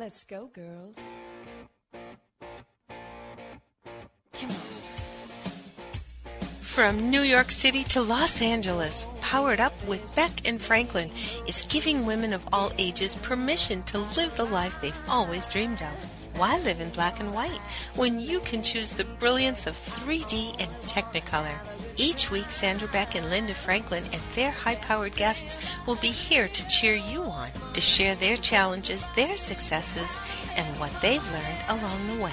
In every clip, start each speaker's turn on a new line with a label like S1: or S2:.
S1: Let's go, girls.
S2: From New York City to Los Angeles, Powered Up with Beck and Franklin is giving women of all ages permission to live the life they've always dreamed of. Why live in black and white when you can choose the brilliance of 3D and Technicolor? Each week, Sandra Beck and Linda Franklin and their high powered guests will be here to cheer you on, to share their challenges, their successes, and what they've learned along the way.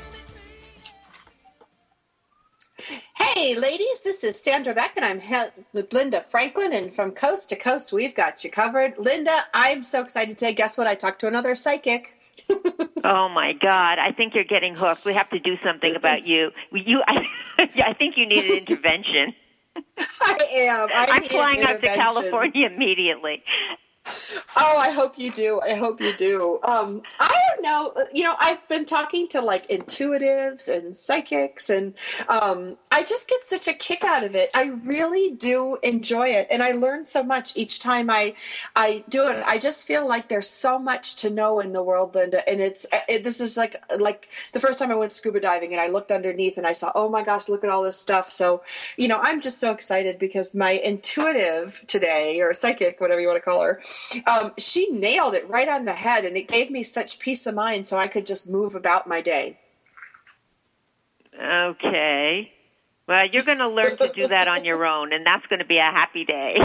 S3: Hey, ladies, this is Sandra Beck, and I'm he- with Linda Franklin. And from coast to coast, we've got you covered. Linda, I'm so excited today. Guess what? I talked to another psychic.
S4: Oh my God! I think you're getting hooked. We have to do something about you. You, I, I think you need an intervention.
S3: I am. I
S4: I'm flying out to. California immediately.
S3: Oh, I hope you do. I hope you do. Um, I don't know. You know, I've been talking to like intuitives and psychics, and um, I just get such a kick out of it. I really do enjoy it, and I learn so much each time I I do it. I just feel like there's so much to know in the world, Linda. And it's it, this is like like the first time I went scuba diving, and I looked underneath, and I saw, oh my gosh, look at all this stuff. So, you know, I'm just so excited because my intuitive today, or psychic, whatever you want to call her, um, she nailed it right on the head, and it gave me such peace of mind, so I could just move about my day.
S4: Okay. Well, you're going to learn to do that on your own, and that's going to be a happy day.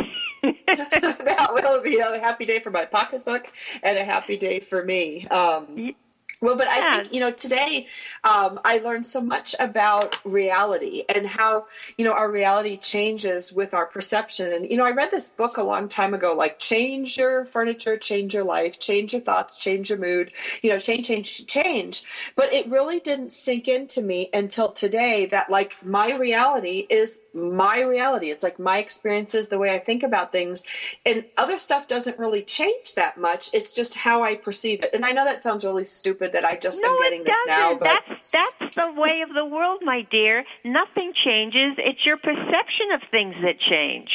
S3: that will be a happy day for my pocketbook and a happy day for me. Um, well, but I
S4: Yeah.
S3: think, you know, today um, I learned so much about reality and how, you know, our reality changes with our perception. And, you know, I read this book a long time ago, like change your furniture, change your life, change your thoughts, change your mood, you know, change, change, change. But it really didn't sink into me until today that, like, my reality is my reality. It's like my experiences, the way I think about things. And other stuff doesn't really change that much. It's just how I perceive it. And I know that sounds really stupid that I just
S4: no,
S3: am getting this now, but
S4: That's that's the way of the world, my dear. Nothing changes. It's your perception of things that change.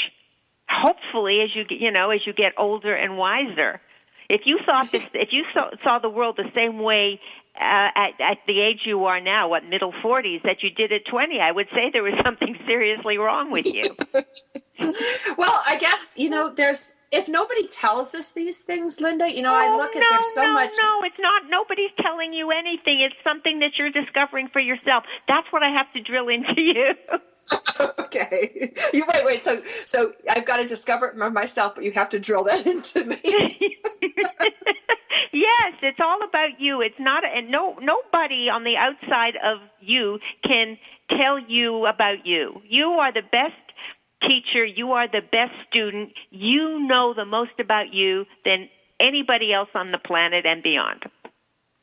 S4: Hopefully, as you get, you know, as you get older and wiser. If you thought this, if you saw, saw the world the same way uh, at, at the age you are now, what middle forties, that you did at twenty, I would say there was something seriously wrong with you.
S3: well, I guess, you know, there's, if nobody tells us these things, Linda, you know, I
S4: Oh,
S3: look at
S4: no,
S3: there's so
S4: no,
S3: much.
S4: No, it's not. Nobody's telling you anything. It's something that you're discovering for yourself. That's what I have to drill into you.
S3: okay. You wait, wait. So, so I've got to discover it myself, but you have to drill that into me.
S4: Yes, it's all about you. It's not, and no, nobody on the outside of you can tell you about you. You are the best teacher. You are the best student. You know the most about you than anybody else on the planet and beyond.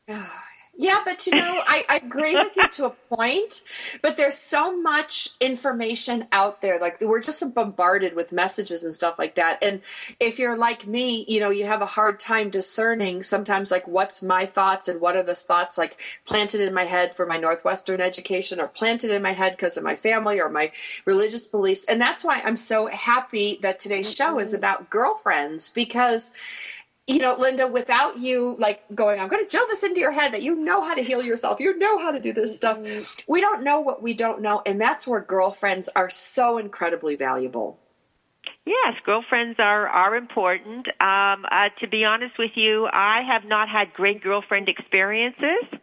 S4: Ah.
S3: Yeah, but you know, I, I agree with you to a point, but there's so much information out there. Like we're just bombarded with messages and stuff like that. And if you're like me, you know, you have a hard time discerning sometimes like what's my thoughts and what are the thoughts like planted in my head for my Northwestern education or planted in my head because of my family or my religious beliefs. And that's why I'm so happy that today's show is about girlfriends because you know, Linda, without you like going, I'm going to drill this into your head that you know how to heal yourself, you know how to do this stuff. We don't know what we don't know, and that's where girlfriends are so incredibly valuable.
S4: Yes, girlfriends are are important. Um, uh, to be honest with you, I have not had great girlfriend experiences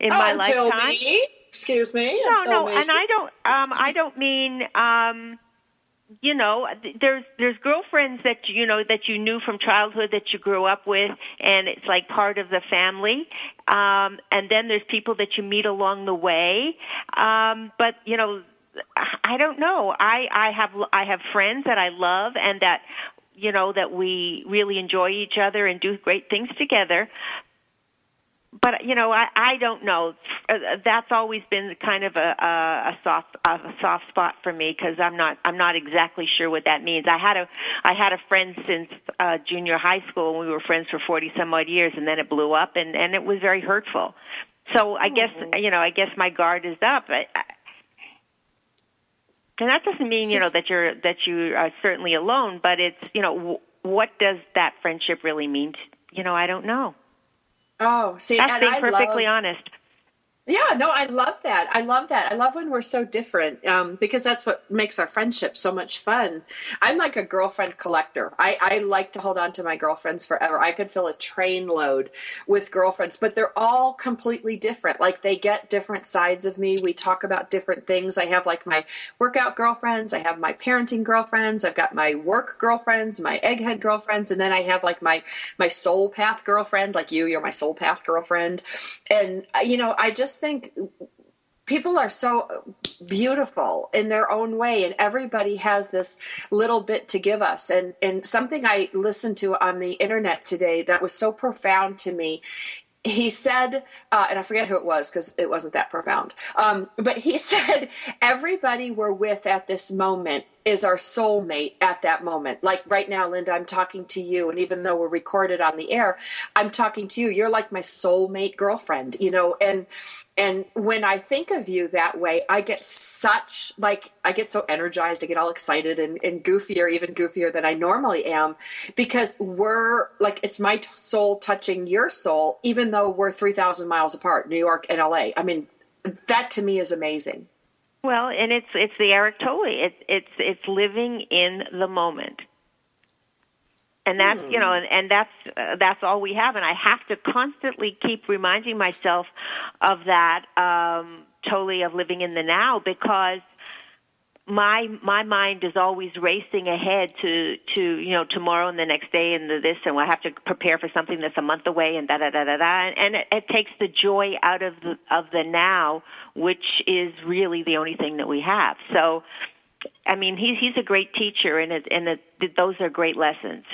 S4: in my
S3: Oh, until
S4: lifetime.
S3: me, excuse me,
S4: No, no,
S3: me.
S4: and I don't. Um, I don't mean. Um, you know, there's there's girlfriends that you know that you knew from childhood that you grew up with, and it's like part of the family. Um, and then there's people that you meet along the way. Um, but you know, I don't know. I I have I have friends that I love and that you know that we really enjoy each other and do great things together. But you know, I I don't know. Uh, That's always been kind of a a, a soft a soft spot for me because I'm not I'm not exactly sure what that means. I had a I had a friend since uh, junior high school, and we were friends for forty some odd years, and then it blew up, and and it was very hurtful. So I guess you know I guess my guard is up. I, I, and that doesn't mean you know that you're that you are certainly alone, but it's you know w- what does that friendship really mean? To, you know, I don't know.
S3: Oh, see,
S4: That's being
S3: I
S4: perfectly
S3: love,
S4: honest.
S3: Yeah, no, I love that. I love that. I love when we're so different um, because that's what makes our friendship so much fun. I'm like a girlfriend collector. I, I like to hold on to my girlfriends forever. I could fill a train load with girlfriends, but they're all completely different. Like they get different sides of me. We talk about different things. I have like my workout girlfriends. I have my parenting girlfriends. I've got my work girlfriends, my egghead girlfriends, and then I have like my my soul path girlfriend. Like you, you're my soul path girlfriend. And you know, I just think people are so beautiful in their own way and everybody has this little bit to give us. And and something i listened to on the internet today that was so profound to me he said, uh, and I forget who it was because it wasn't that profound, um, but he said, everybody we're with at this moment is our soulmate at that moment. Like right now, Linda, I'm talking to you, and even though we're recorded on the air, I'm talking to you. You're like my soulmate girlfriend, you know. And and when I think of you that way, I get such like I get so energized. I get all excited and, and goofier, even goofier than I normally am, because we're like it's my t- soul touching your soul, even though we're three thousand miles apart, New York and LA. I mean, that to me is amazing.
S4: Well, and it's it's the Eckhart Tolle. It's it's it's living in the moment, and that's you know, and, and that's uh, that's all we have. And I have to constantly keep reminding myself of that um, Tolle of living in the now because my my mind is always racing ahead to to you know tomorrow and the next day and the this and we'll have to prepare for something that's a month away and da da da da da. And it, it takes the joy out of the of the now which is really the only thing that we have. So i mean he's he's a great teacher and it, and it, those are great lessons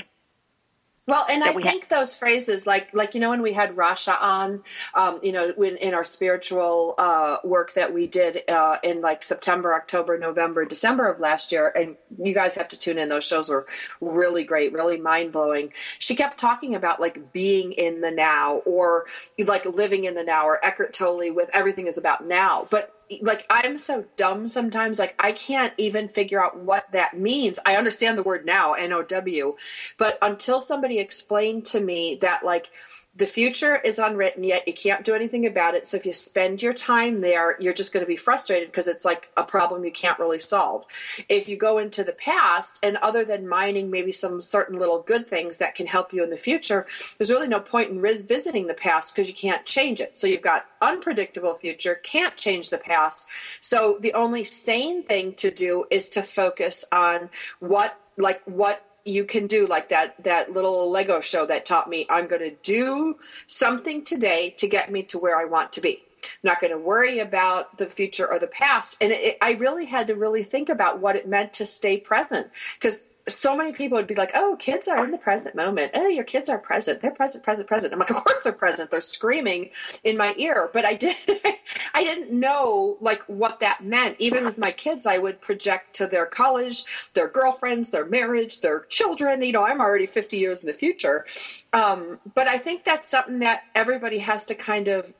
S3: Well, and I
S4: we ha-
S3: think those phrases, like like you know, when we had Rasha on, um, you know, when in our spiritual uh, work that we did uh, in like September, October, November, December of last year, and you guys have to tune in; those shows were really great, really mind blowing. She kept talking about like being in the now, or like living in the now, or Eckhart Tolle with everything is about now, but like I'm so dumb sometimes like I can't even figure out what that means. I understand the word now, N O W, but until somebody explained to me that like the future is unwritten yet. You can't do anything about it. So if you spend your time there you're just going to be frustrated because it's like a problem you can't really solve. If you go into the past and other than mining maybe some certain little good things that can help you in the future there's really no point in revisiting the past because you can't change it. So you've got unpredictable future can't change the past. So the only sane thing to do is to focus on what like what you can do like that that little lego show that taught me i'm going to do something today to get me to where i want to be. I'm not going to worry about the future or the past. And it, i really had to really think about what it meant to stay present. Because so many people would be like oh kids are in the present moment. Oh your kids are present. They're present present present. I'm like of course they're present. They're screaming in my ear. But i did i didn't know like what that meant. Even with my kids i would project to their college their girlfriends their marriage their children. You know i'm already 50 years in the future. Um, but i think that's something that everybody has to kind of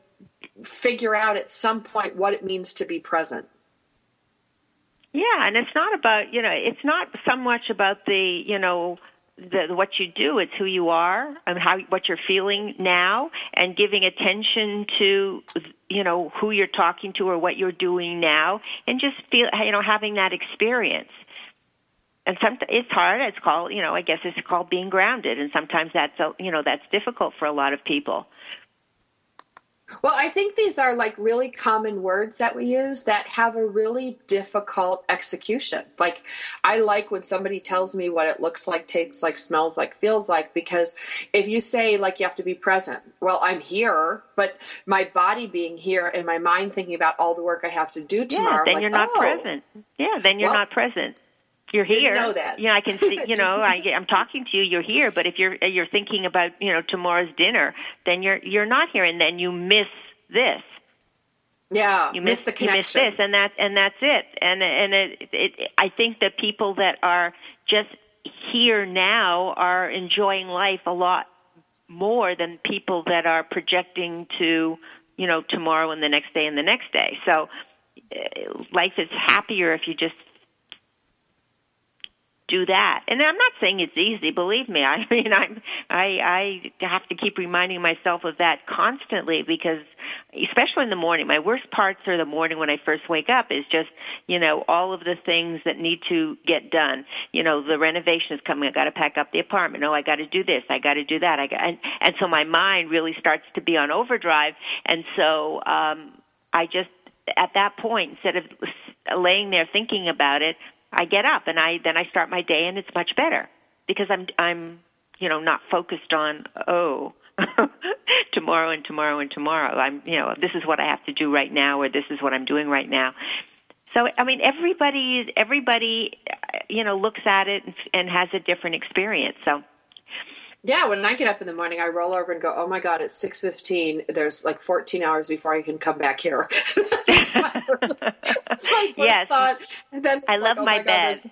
S3: figure out at some point what it means to be present
S4: Yeah, and it's not about you know it's not so much about the you know the what you do. It's who you are and how what you're feeling now, and giving attention to you know who you're talking to or what you're doing now, and just feel you know having that experience. And some it's hard. It's called you know I guess it's called being grounded, and sometimes that's you know that's difficult for a lot of people.
S3: Well, I think these are like really common words that we use that have a really difficult execution. Like, I like when somebody tells me what it looks like, tastes like, smells like, feels like, because if you say, like, you have to be present, well, I'm here, but my body being here and my mind thinking about all the work I have to do tomorrow,
S4: yeah, then
S3: like,
S4: you're not
S3: oh,
S4: present. Yeah, then you're
S3: Well-
S4: not present. You're
S3: Didn't
S4: here.
S3: know that.
S4: Yeah, I can see. You know, I, I'm talking to you. You're here, but if you're you're thinking about you know tomorrow's dinner, then you're you're not here, and then you miss this.
S3: Yeah,
S4: You
S3: miss
S4: miss,
S3: the connection.
S4: you miss this, and that and that's it. And and it, it I think that people that are just here now are enjoying life a lot more than people that are projecting to you know tomorrow and the next day and the next day. So uh, life is happier if you just do that. And I'm not saying it's easy, believe me. I mean, I'm I I have to keep reminding myself of that constantly because especially in the morning, my worst parts are the morning when I first wake up is just, you know, all of the things that need to get done. You know, the renovation is coming. I got to pack up the apartment. Oh, I got to do this. I got to do that. I got and and so my mind really starts to be on overdrive and so um I just at that point instead of laying there thinking about it, I get up and I then I start my day and it's much better because I'm I'm you know not focused on oh tomorrow and tomorrow and tomorrow. I'm you know this is what I have to do right now or this is what I'm doing right now. So I mean everybody everybody uh, you know looks at it and, and has a different experience. So
S3: Yeah, when I get up in the morning, I roll over and go, "Oh my God, it's six fifteen. There's like fourteen hours before I can come back here." that's my first, that's my first
S4: Yes.
S3: thought. And then
S4: I
S3: like,
S4: love
S3: oh
S4: my
S3: God,
S4: bed.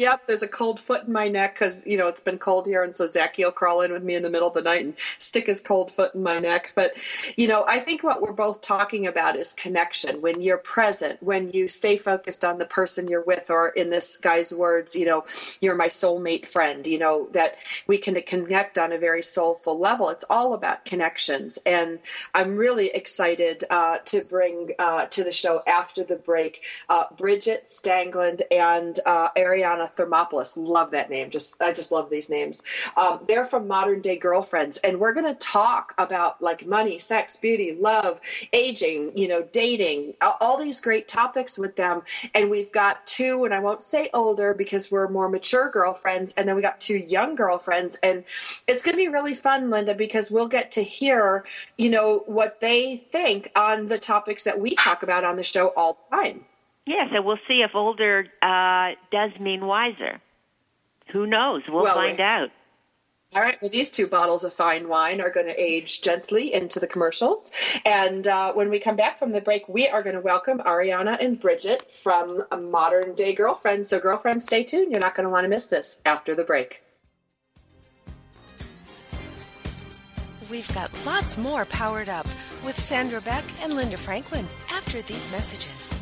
S3: Yep, there's a cold foot in my neck because you know it's been cold here, and so Zachy will crawl in with me in the middle of the night and stick his cold foot in my neck. But you know, I think what we're both talking about is connection. When you're present, when you stay focused on the person you're with, or in this guy's words, you know, you're my soulmate friend. You know that we can connect on a very soulful level. It's all about connections, and I'm really excited uh, to bring uh, to the show after the break uh, Bridget Stangland and uh, Ariana Thermopoulos. Love that name. Just I just love these names. Um, they're from Modern Day Girlfriends, and we're going to talk about like money, sex, beauty, love, aging, you know, dating, all these great topics with them. And we've got two, and I won't say older because we're more mature girlfriends, and then we got two young girlfriends, and it's going to be really fun, Linda, because we'll get to hear, you know, what they think on the topics that we talk about on the show all the time.
S4: Yeah, so we'll see if older uh, does mean wiser. Who knows? We'll
S3: Well,
S4: find
S3: we-
S4: out.
S3: All right. Well, these two bottles of fine wine are going to age gently into the commercials. And uh, when we come back from the break, we are going to welcome Ariana and Bridget from Modern Day Girlfriends. So, girlfriends, stay tuned. You're not going to want to miss this after the break.
S2: We've got lots more powered up with Sandra Beck and Linda Franklin after these messages.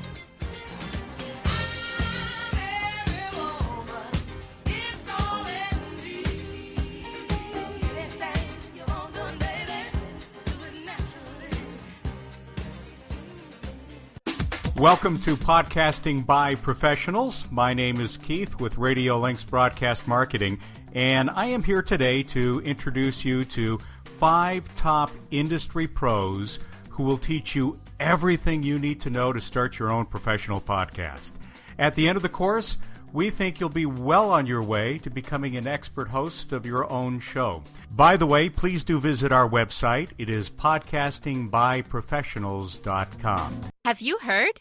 S5: Welcome to Podcasting by Professionals. My name is Keith with Radio Links Broadcast Marketing, and I am here today to introduce you to five top industry pros who will teach you everything you need to know to start your own professional podcast. At the end of the course, we think you'll be well on your way to becoming an expert host of your own show. By the way, please do visit our website. It is podcastingbyprofessionals.com.
S6: Have you heard?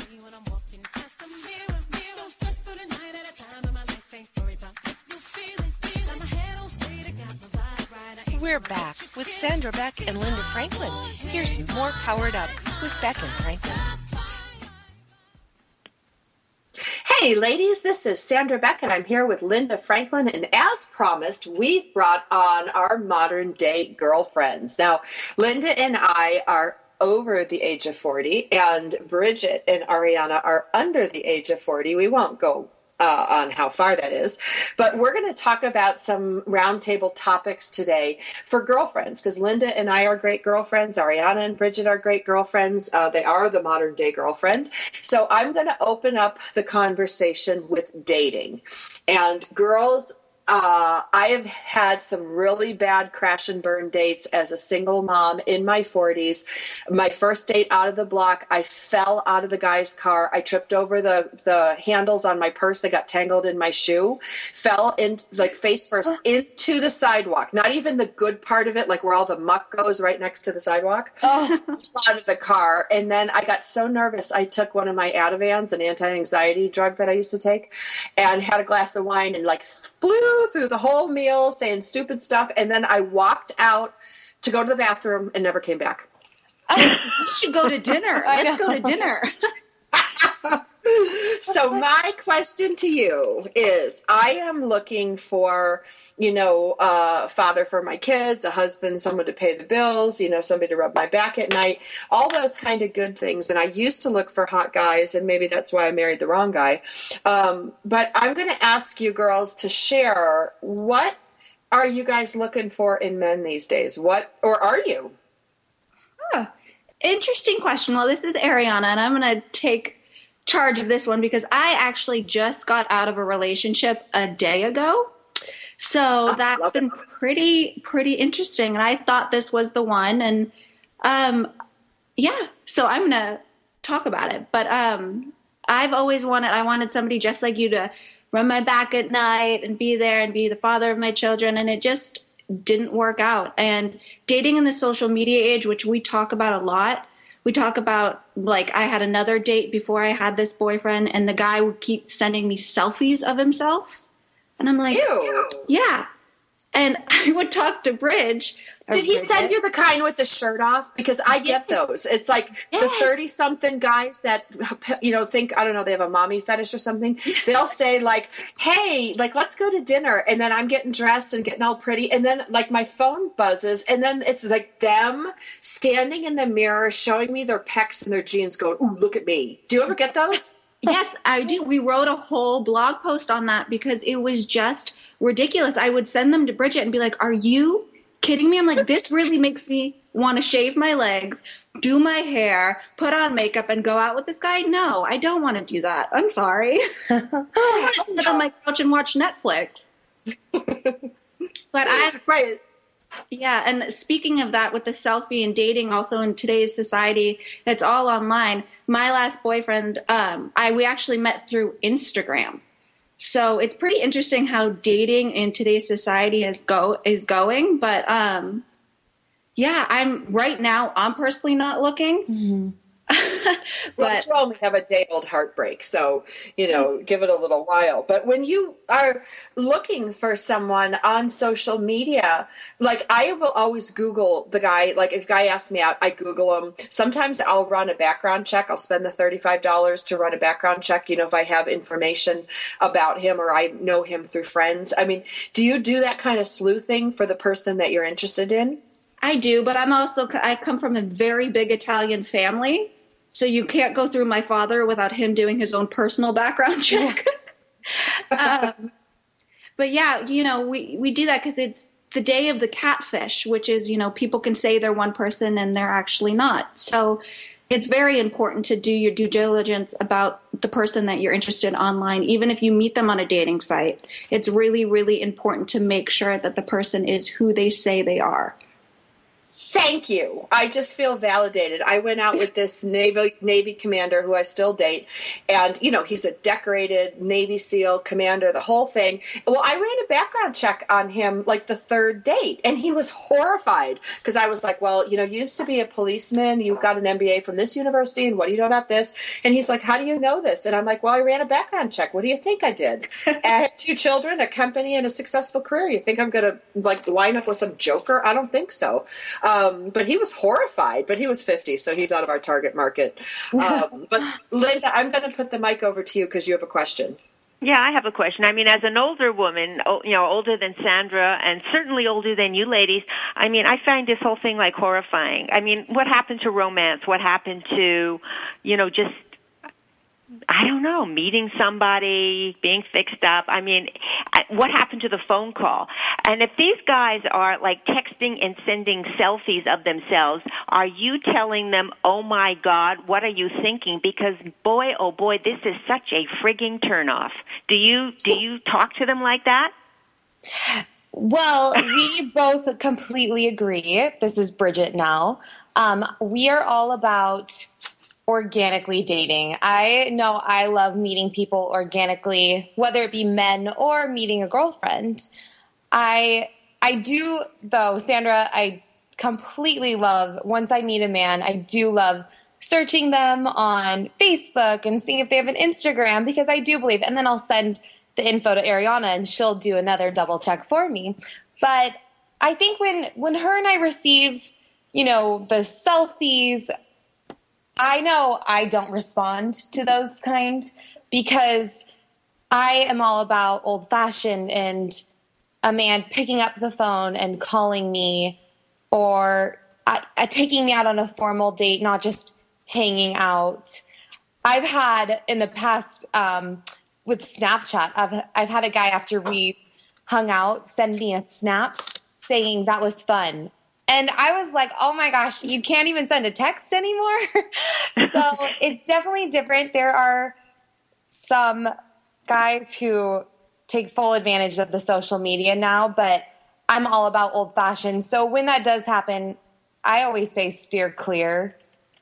S2: We're back with Sandra Beck and Linda Franklin. Here's more Powered Up with Beck and Franklin.
S3: Hey, ladies, this is Sandra Beck, and I'm here with Linda Franklin. And as promised, we've brought on our modern day girlfriends. Now, Linda and I are over the age of 40, and Bridget and Ariana are under the age of 40. We won't go uh, on how far that is. But we're going to talk about some roundtable topics today for girlfriends because Linda and I are great girlfriends. Ariana and Bridget are great girlfriends. Uh, they are the modern day girlfriend. So I'm going to open up the conversation with dating. And girls, uh, I have had some really bad crash and burn dates as a single mom in my 40s. My first date out of the block, I fell out of the guy's car. I tripped over the, the handles on my purse. They got tangled in my shoe. Fell in like face first into the sidewalk. Not even the good part of it, like where all the muck goes right next to the sidewalk. Oh. out of the car. And then I got so nervous. I took one of my Ativans, an anti-anxiety drug that I used to take, and had a glass of wine and like flew through the whole meal saying stupid stuff, and then I walked out to go to the bathroom and never came back.
S7: Oh, we should go to dinner. Let's go to dinner.
S3: so my question to you is i am looking for you know a father for my kids a husband someone to pay the bills you know somebody to rub my back at night all those kind of good things. And i used to look for hot guys and maybe that's why i married the wrong guy. Um, but i'm going to ask you girls to share what are you guys looking for in men these days? What or are you?
S7: Huh. interesting question. Well this is ariana and i'm going to take charge of this one because I actually just got out of a relationship a day ago. So oh, that's been it. pretty pretty interesting and I thought this was the one and um yeah, so I'm going to talk about it. But um I've always wanted I wanted somebody just like you to run my back at night and be there and be the father of my children and it just didn't work out. And dating in the social media age, which we talk about a lot, we talk about like I had another date before I had this boyfriend, and the guy would keep sending me selfies of himself, and I'm like, Ew. yeah. And I would talk to Bridge.
S3: Did he send you the kind with the shirt off? Because I get those. It's like yes. the thirty-something guys that you know think I don't know they have a mommy fetish or something. They'll say like, "Hey, like let's go to dinner," and then I'm getting dressed and getting all pretty, and then like my phone buzzes, and then it's like them standing in the mirror showing me their pecs and their jeans, going, "Ooh, look at me." Do you ever get those?
S7: yes, I do. We wrote a whole blog post on that because it was just ridiculous. I would send them to Bridget and be like, Are you kidding me? I'm like, This really makes me want to shave my legs, do my hair, put on makeup, and go out with this guy? No, I don't want to do that. I'm sorry. I want to sit on my couch and watch Netflix. but I.
S3: Right.
S7: Yeah, and speaking of that, with the selfie and dating, also in today's society, it's all online. My last boyfriend, um, I we actually met through Instagram. So it's pretty interesting how dating in today's society is go is going. But um, yeah, I'm right now. I'm personally not looking. Mm-hmm.
S3: but well, you only have a day old heartbreak, so you know, mm. give it a little while. But when you are looking for someone on social media, like I will always Google the guy. Like if a guy asks me out, I Google him. Sometimes I'll run a background check. I'll spend the thirty five dollars to run a background check. You know, if I have information about him or I know him through friends. I mean, do you do that kind of sleuthing for the person that you're interested in?
S7: I do, but I'm also I come from a very big Italian family. So you can't go through my father without him doing his own personal background check. um, but yeah, you know, we, we do that because it's the day of the catfish, which is, you know, people can say they're one person and they're actually not. So it's very important to do your due diligence about the person that you're interested in online, even if you meet them on a dating site. It's really, really important to make sure that the person is who they say they are.
S3: Thank you. I just feel validated. I went out with this Navy Navy commander who I still date, and you know he's a decorated Navy SEAL commander, the whole thing. Well, I ran a background check on him like the third date, and he was horrified because I was like, "Well, you know, you used to be a policeman. You got an MBA from this university, and what do you know about this?" And he's like, "How do you know this?" And I'm like, "Well, I ran a background check. What do you think I did? I had two children, a company, and a successful career. You think I'm gonna like wind up with some joker? I don't think so." Um, but he was horrified. But he was 50, so he's out of our target market. Um, but Linda, I'm going to put the mic over to you because you have a question.
S4: Yeah, I have a question. I mean, as an older woman, you know, older than Sandra and certainly older than you ladies, I mean, I find this whole thing like horrifying. I mean, what happened to romance? What happened to, you know, just I don't know, meeting somebody, being fixed up. I mean, what happened to the phone call? And if these guys are like texting and sending selfies of themselves, are you telling them, "Oh my God, what are you thinking?" Because boy, oh boy, this is such a frigging turnoff. Do you do you talk to them like that?
S8: Well, we both completely agree. This is Bridget now. Um, we are all about organically dating. I know I love meeting people organically, whether it be men or meeting a girlfriend. I I do though, Sandra, I completely love once I meet a man, I do love searching them on Facebook and seeing if they have an Instagram because I do believe and then I'll send the info to Ariana and she'll do another double check for me. But I think when when her and I receive, you know, the selfies, I know I don't respond to those kind because I am all about old fashioned and a man picking up the phone and calling me or uh, uh, taking me out on a formal date, not just hanging out. I've had in the past um, with Snapchat, I've, I've had a guy after we've hung out send me a snap saying that was fun. And I was like, oh my gosh, you can't even send a text anymore. so it's definitely different. There are some guys who take full advantage of the social media now, but I'm all about old fashioned. So when that does happen, I always say steer clear,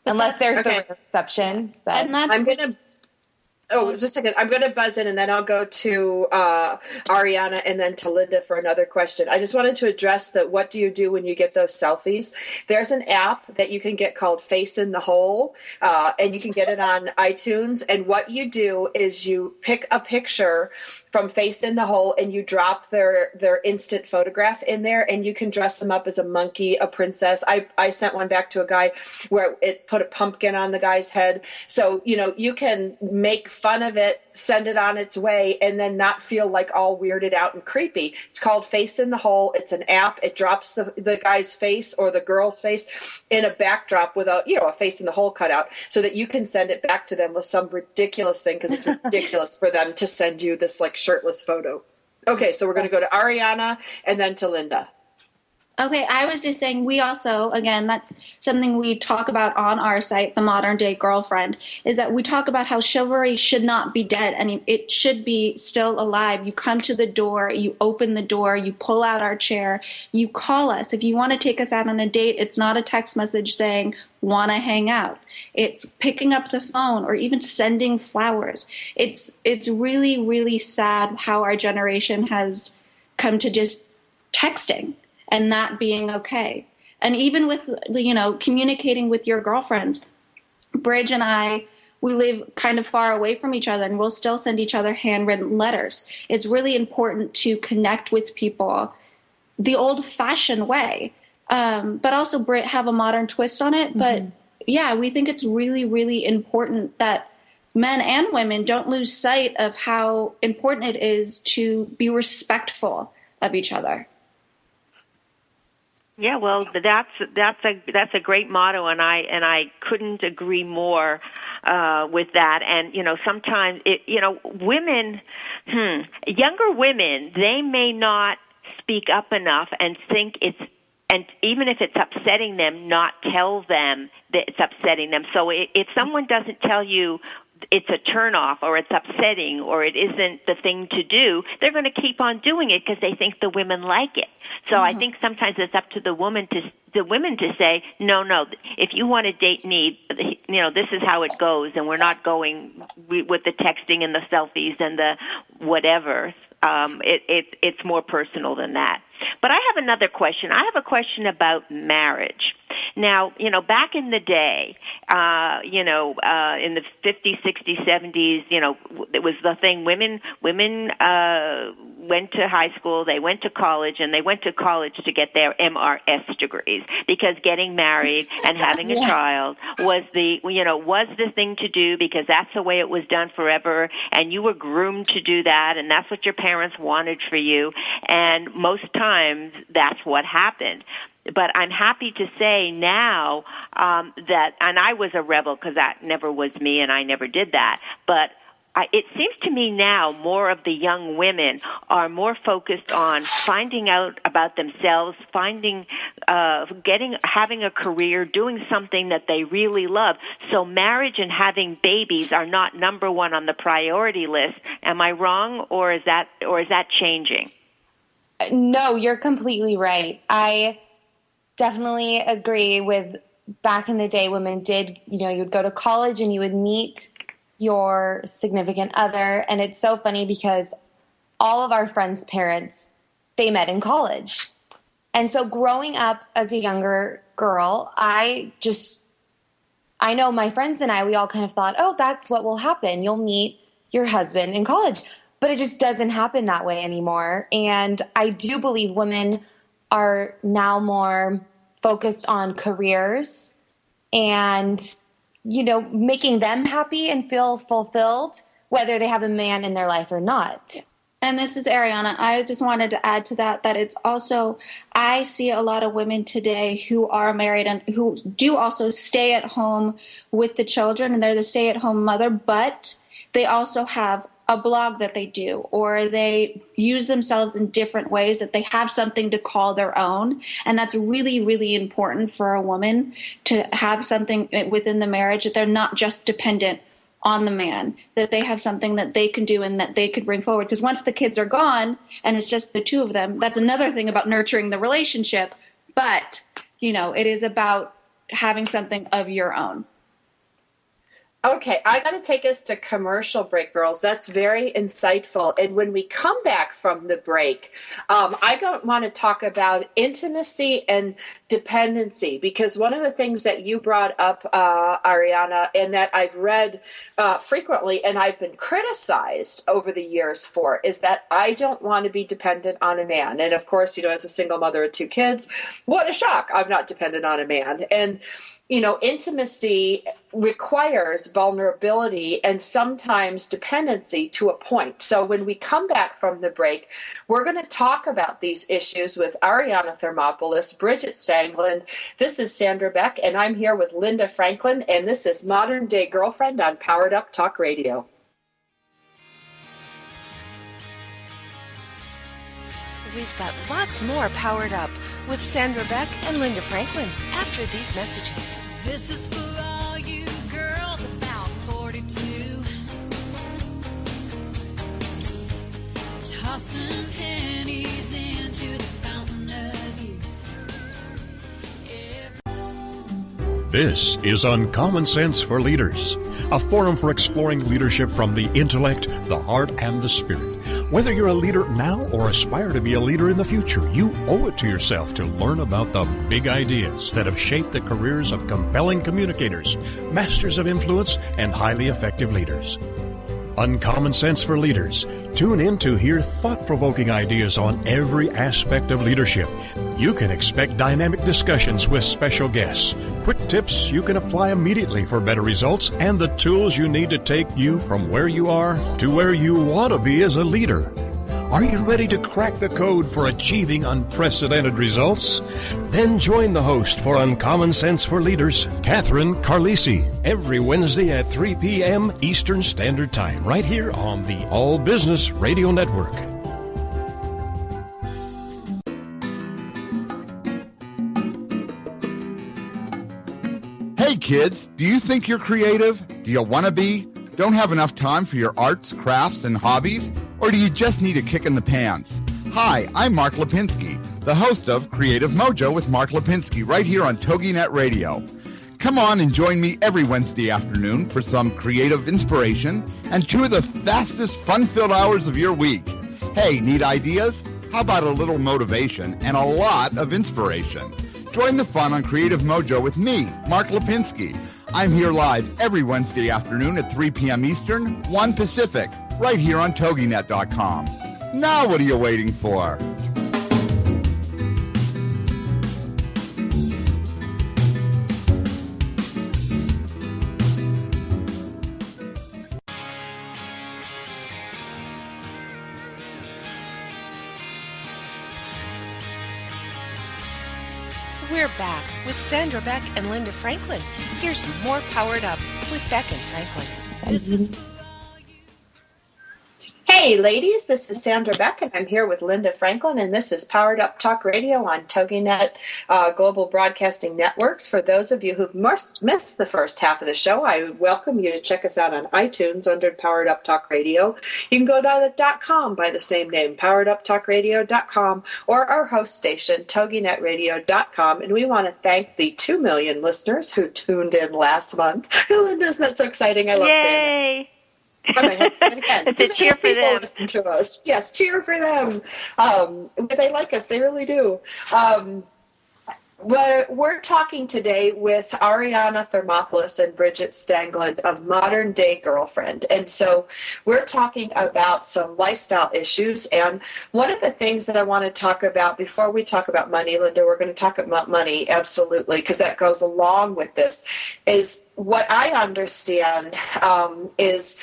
S8: unless there's
S3: Okay.
S8: the exception. But
S7: And that's
S3: I'm gonna. Oh, just a second. I'm going to buzz in and then I'll go to uh, Ariana and then to Linda for another question. I just wanted to address that what do you do when you get those selfies? There's an app that you can get called Face in the Hole, uh, and you can get it on iTunes. And what you do is you pick a picture from Face in the Hole and you drop their, their instant photograph in there, and you can dress them up as a monkey, a princess. I, I sent one back to a guy where it put a pumpkin on the guy's head. So, you know, you can make fun of it, send it on its way, and then not feel like all weirded out and creepy. It's called Face in the Hole. It's an app. It drops the, the guy's face or the girl's face in a backdrop with a, you know, a face in the hole cutout, so that you can send it back to them with some ridiculous thing because it's ridiculous for them to send you this like shirtless photo. Okay, so we're going to go to Ariana and then to Linda.
S7: Okay, I was just saying, we also, again, that's something we talk about on our site, The Modern Day Girlfriend, is that we talk about how chivalry should not be dead and it should be still alive. You come to the door, you open the door, you pull out our chair, you call us. If you want to take us out on a date, it's not a text message saying, want to hang out. It's picking up the phone or even sending flowers. It's, it's really, really sad how our generation has come to just texting and that being okay. And even with, you know, communicating with your girlfriends, Bridge and I, we live kind of far away from each other and we'll still send each other handwritten letters. It's really important to connect with people the old fashioned way, um, but also Brit have a modern twist on it. But yeah, we think it's really, really important that men and women don't lose sight of how important it is to be respectful of each other.
S4: Yeah, well, that's that's a that's a great motto, and I and I couldn't agree more uh, with that. And you know, sometimes it, you know, women, hmm, younger women, they may not speak up enough and think it's and even if it's upsetting them, not tell them that it's upsetting them. So if someone doesn't tell you it's a turnoff or it's upsetting or it isn't the thing to do, they're going to keep on doing it because they think the women like it. So I think sometimes it's up to the woman to the women to say, no, no, if you want to date me, you know, this is how it goes, and we're not going with the texting and the selfies and the whatever. Um, it, it it's more personal than that. But I have another question. I have a question about marriage. Now, you know, back in the day, uh, you know, uh, in the 50s, 60s, 70s, you know, it was the thing. Women, women uh, went to high school, they went to college, and they went to college to get their MRS degrees because getting married and having a
S8: Yeah.
S4: child was the you know was the thing to do because that's the way it was done forever, and you were groomed to do that, and that's what your parents wanted for you, and most times that's what happened but I'm happy to say now um, that, and I was a rebel because that never was me, and I never did that. But it seems to me now more of the young women are more focused on finding out about themselves, finding, uh, getting, having a career, doing something that they really love. So marriage and having babies are not number one on the priority list. Am I wrong, or is that, or is that changing?
S8: No, you're completely right. I definitely agree with back in the day women did, you know, you would go to college and you would meet your significant other and it's so funny because all of our friends' parents they met in college. And so growing up as a younger girl, I just I know my friends and I we all kind of thought, "Oh, that's what will happen. You'll meet your husband in college." But it just doesn't happen that way anymore. And I do believe women are now more focused on careers and you know making them happy and feel fulfilled whether they have a man in their life or not
S7: And this is Ariana. I just wanted to add to that that it's also, I see a lot of women today who are married and who do also stay at home with the children and they're the stay at home mother, but they also have a blog that they do or they use themselves in different ways that they have something to call their own. And that's really really important for a woman to have something within the marriage that they're not just dependent on the man that they have something that they can do and that they could bring forward. Because once the kids are gone and it's just the two of them that's another thing about nurturing the relationship. But you know it is about having something of your own
S3: Okay, I got to take us to commercial break, girls. That's very insightful. And when we come back from the break, um, I want to talk about intimacy and dependency because one of the things that you brought up, uh, Ariana, and that I've read uh, frequently and I've been criticized over the years for is that I don't want to be dependent on a man. And of course, you know, as a single mother of two kids, what a shock. I'm not dependent on a man. And you know, intimacy requires vulnerability and sometimes dependency to a point. So when we come back from the break, we're going to talk about these issues with Ariana Thermopolis, Bridget Stangland. This is Sandra Beck, and I'm here with Linda Franklin, and this is Modern Day Girlfriend on Powered Up Talk Radio.
S2: We've got lots more powered up with Sandra Beck and Linda Franklin after these messages.
S1: This is for all you girls about 42. Tossing pennies into the fountain of youth.
S9: This is Uncommon Sense for Leaders, a forum for exploring leadership from the intellect, the heart, and the spirit. Whether you're a leader now or aspire to be a leader in the future, you owe it to yourself to learn about the big ideas that have shaped the careers of compelling communicators, masters of influence, and highly effective leaders. Uncommon Sense for Leaders. Tune in to hear thought provoking ideas on every aspect of leadership. You can expect dynamic discussions with special guests, quick tips you can apply immediately for better results, and the tools you need to take you from where you are to where you want to be as a leader. Are you ready to crack the code for achieving unprecedented results? Then join the host for Uncommon Sense for Leaders, Catherine Carlisi, every Wednesday at 3 p.m. Eastern Standard Time, right here on the All Business Radio Network.
S10: Hey kids, do you think you're creative? Do you want to be? Don't have enough time for your arts, crafts, and hobbies? Or do you just need a kick in the pants? Hi, I'm Mark Lipinski, the host of Creative Mojo with Mark Lipinski, right here on TogiNet Radio. Come on and join me every Wednesday afternoon for some creative inspiration and two of the fastest fun filled hours of your week. Hey, need ideas? How about a little motivation and a lot of inspiration? Join the fun on Creative Mojo with me, Mark Lipinski. I'm here live every Wednesday afternoon at 3 p.m. Eastern, 1 Pacific, right here on TogiNet.com. Now what are you waiting for?
S2: Sandra Beck and Linda Franklin. Here's more Powered Up with Beck and Franklin.
S3: Hey, ladies, this is Sandra Beck, and I'm here with Linda Franklin, and this is Powered Up Talk Radio on TogiNet uh, Global Broadcasting Networks. For those of you who've missed, the first half of the show, I would welcome you to check us out on iTunes under Powered Up Talk Radio. You can go to the .com by the same name, powereduptalkradio.com, or our host station, toginetradio.com. And we want to thank the 2 million listeners who tuned in last month. Linda, isn't that so exciting? I love saying that.
S4: Yay!
S3: I might have to say it again.
S4: It's a cheer for
S3: People
S4: them.
S3: Listen to us. Yes, cheer for them. Um, they like us. They really do. Um, we're, we're talking today with Ariana Thermopoulos and Bridget Stangland of Modern Day Girlfriend. And so we're talking about some lifestyle issues. And one of the things that I want to talk about before we talk about money, Linda, we're going to talk about money, absolutely, because that goes along with this, is what I understand um, is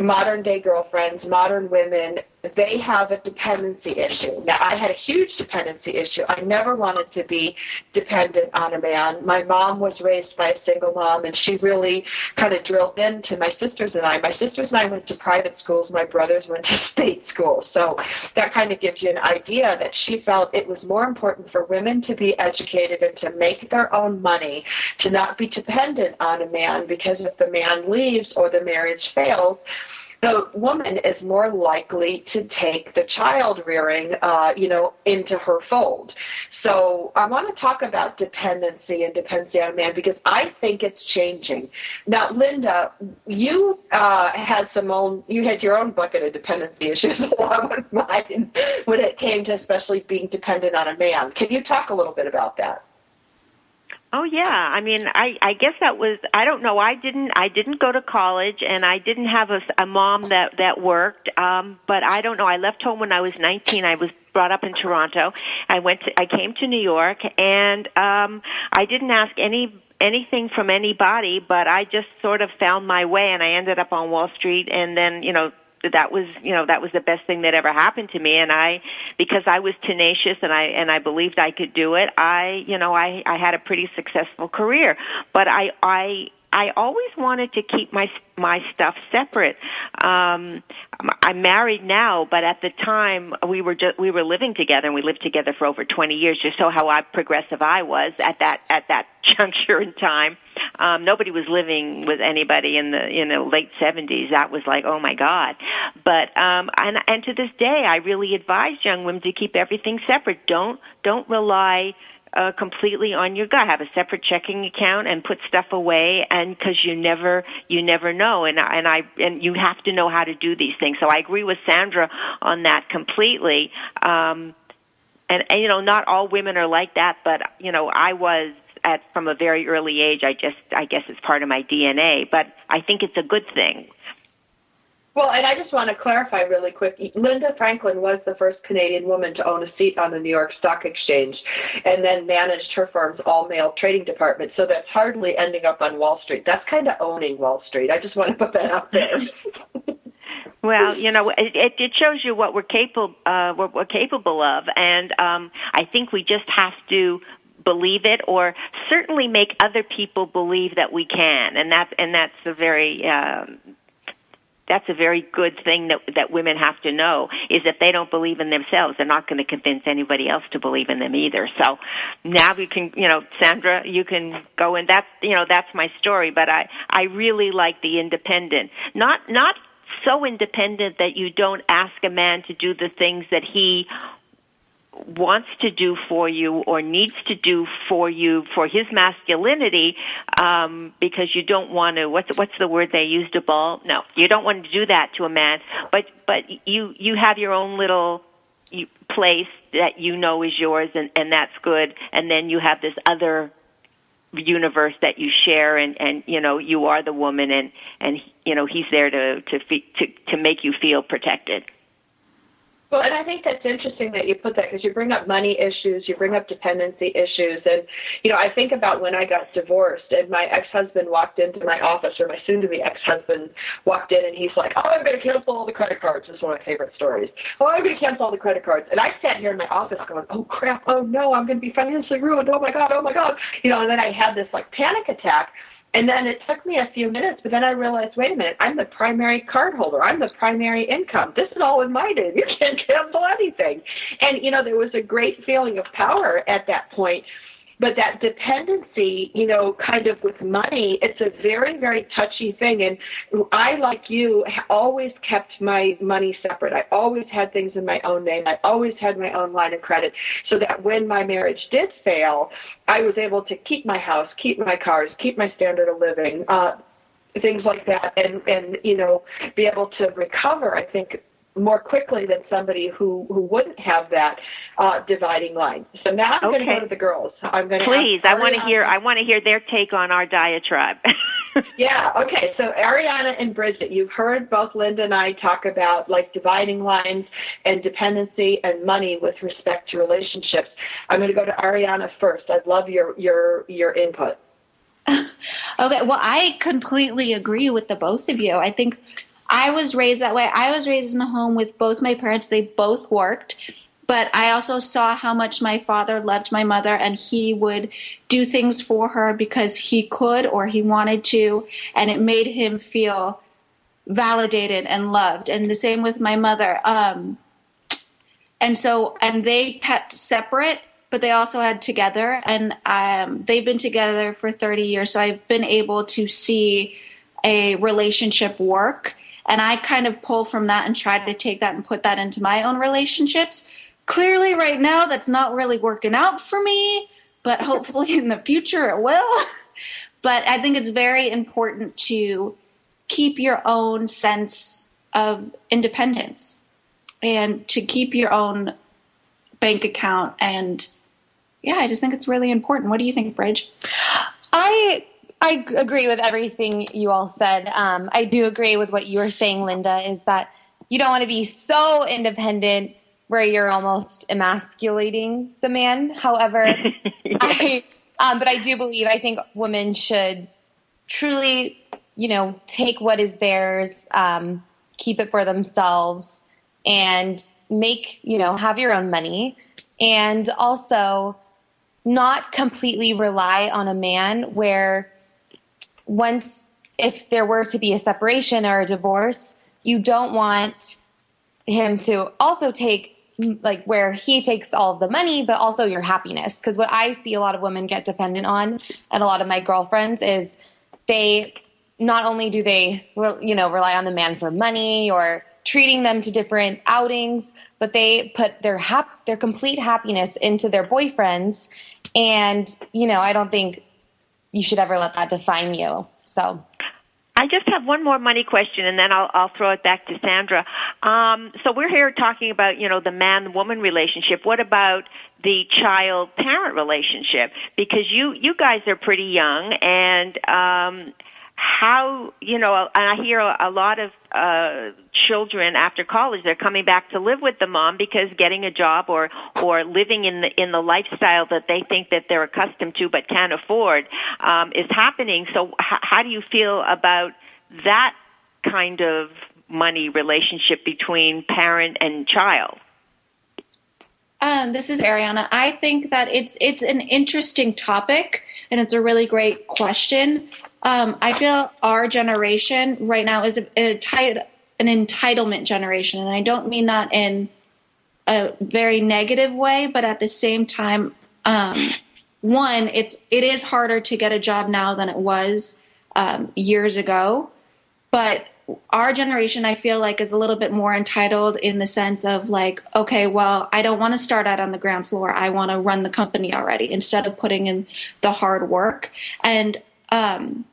S3: modern day girlfriends, modern women, they have a dependency issue. Now, I had a huge dependency issue. I never wanted to be dependent on a man. My mom was raised by a single mom, and she really kind of drilled into my sisters and I. My sisters and I went to private schools. My brothers went to state schools. So that kind of gives you an idea that she felt it was more important for women to be educated and to make their own money, to not be dependent on a man, because if the man leaves or the marriage fails, the woman is more likely to take the child rearing, uh, you know, into her fold. So I want to talk about dependency and dependency on a man because I think it's changing. Now, Linda, you uh, had some own, you had your own bucket of dependency issues along with mine when it came to especially being dependent on a man. Can you talk a little bit about that?
S4: Oh yeah, I mean, I I guess that was I don't know. I didn't I didn't go to college and I didn't have a, a mom that that worked. Um, but I don't know. I left home when I was 19. I was brought up in Toronto. I went to I came to New York and um I didn't ask any anything from anybody, but I just sort of found my way and I ended up on Wall Street and then, you know, that was you know that was the best thing that ever happened to me and i because i was tenacious and i and i believed i could do it i you know i i had a pretty successful career but i i I always wanted to keep my my stuff separate. Um, I'm married now, but at the time we were just we were living together, and we lived together for over 20 years. Just so how I, progressive I was at that at that juncture in time. Um, nobody was living with anybody in the in the late 70s. That was like, oh my god. But um, and and to this day, I really advise young women to keep everything separate. Don't don't rely uh, completely on your gut. Have a separate checking account and put stuff away, and because you never you never know, and and I and you have to know how to do these things. So I agree with Sandra on that completely. Um, and, and you know, not all women are like that, but you know, I was at from a very early age. I just I guess it's part of my DNA, but I think it's a good thing.
S3: Well, and I just want to clarify really quick. Linda Franklin was the first Canadian woman to own a seat on the New York Stock Exchange and then managed her firm's all male trading department. So that's hardly ending up on Wall Street. That's kind of owning Wall Street. I just want to put that out there.
S4: Well, you know, it, it, it shows you what we're capable uh, what we're capable of, and um, I think we just have to believe it, or certainly make other people believe that we can, and that's and that's a very um, that's a very good thing that that women have to know is if they don't believe in themselves, they're not going to convince anybody else to believe in them either. So now we can, you know, Sandra, you can go and that's you know that's my story. But I I really like the independent, not not so independent that you don't ask a man to do the things that he wants to do for you or needs to do for you for his masculinity um because you don't want to what's what's the word they used to ball? No you don't want to do that to a man but but you you have your own little place that you know is yours and and that's good and then you have this other universe that you share and and you know you are the woman and and you know he's there to to fe- to to make you feel protected
S3: Well, and I think that's interesting that you put that because you bring up money issues, you bring up dependency issues, and you know I think about when I got divorced and my ex-husband walked into my office, or my soon-to-be ex-husband walked in, and he's like, "Oh, I'm going to cancel all the credit cards." This is one of my favorite stories. Oh, I'm going to cancel all the credit cards, and I sat here in my office going, "Oh crap! Oh no, I'm going to be financially ruined! Oh my god! Oh my god!" You know, and then I had this like panic attack. And then it took me a few minutes, but then I realized, wait a minute, I'm the primary card holder. I'm the primary income. This is all in my name. You can't cancel anything. And, you know, there was a great feeling of power at that point. But that dependency, you know, kind of with money, it's a very, very touchy thing. And I, like you, always kept my money separate. I always had things in my own name. I always had my own line of credit so that when my marriage did fail, I was able to keep my house, keep my cars, keep my standard of living, uh, things like that, and, and, you know, be able to recover, I think, more quickly than somebody who, who wouldn't have that uh, dividing line. So now I'm going to go to the girls. I'm going to
S4: Please, I want to hear. I want to hear their take on our diatribe.
S3: Yeah, okay. So Ariana and Bridget, you've heard both Linda and I talk about like dividing lines and dependency and money with respect to relationships. I'm going to go to Ariana first. I'd love your your your input.
S7: Okay, well, I completely agree with the both of you. I think I was raised that way. I was raised in a home with both my parents, they both worked. But I also saw how much my father loved my mother, and he would do things for her because he could or he wanted to, and it made him feel validated and loved. And the same with my mother. Um, and so and they kept separate but they also had together and um, they've been together for 30 years so i've been able to see a relationship work and i kind of pull from that and try to take that and put that into my own relationships. Clearly right now that's not really working out for me but hopefully in the future it will. But i think it's very important to keep your own sense of independence and to keep your own bank account. And yeah i just think it's really important. What do you think bridge?
S8: I I agree with everything you all said. Um, I do agree with what you were saying, Linda. Is that you don't want to be so independent where you're almost emasculating the man. However, I um, but I do believe I think women should truly, you know, take what is theirs, um, keep it for themselves, and make you know have your own money, and also not completely rely on a man where once if there were to be a separation or a divorce you don't want him to also take like where he takes all the money but also your happiness. Because what i see a lot of women get dependent on and a lot of my girlfriends is they not only do they you know rely on the man for money or treating them to different outings but they put their hap- their complete happiness into their boyfriends. And you know i don't think you should ever let that define you so
S4: I just have one more money question, and then I'll I'll throw it back to Sandra. Um, so we're here talking about you know the man woman relationship. What about the child parent relationship? Because you you guys are pretty young, and um, how you know and I hear a, lot of uh, children after college they're coming back to live with the mom because getting a job or or living in the in the lifestyle that they think that they're accustomed to but can't afford um, is happening. So h- how do you feel about that kind of money relationship between parent and child?
S7: Um, this is Ariana. I think that it's it's an interesting topic and it's a really great question. Um, I feel our generation right now is a, a tit- an entitlement generation, and I don't mean that in a very negative way, but at the same time, um, one, it's it is harder to get a job now than it was um, years ago, but our generation i feel like is a little bit more entitled in the sense of like okay well i don't want to start out on the ground floor. I want to run the company already instead of putting in the hard work. And um,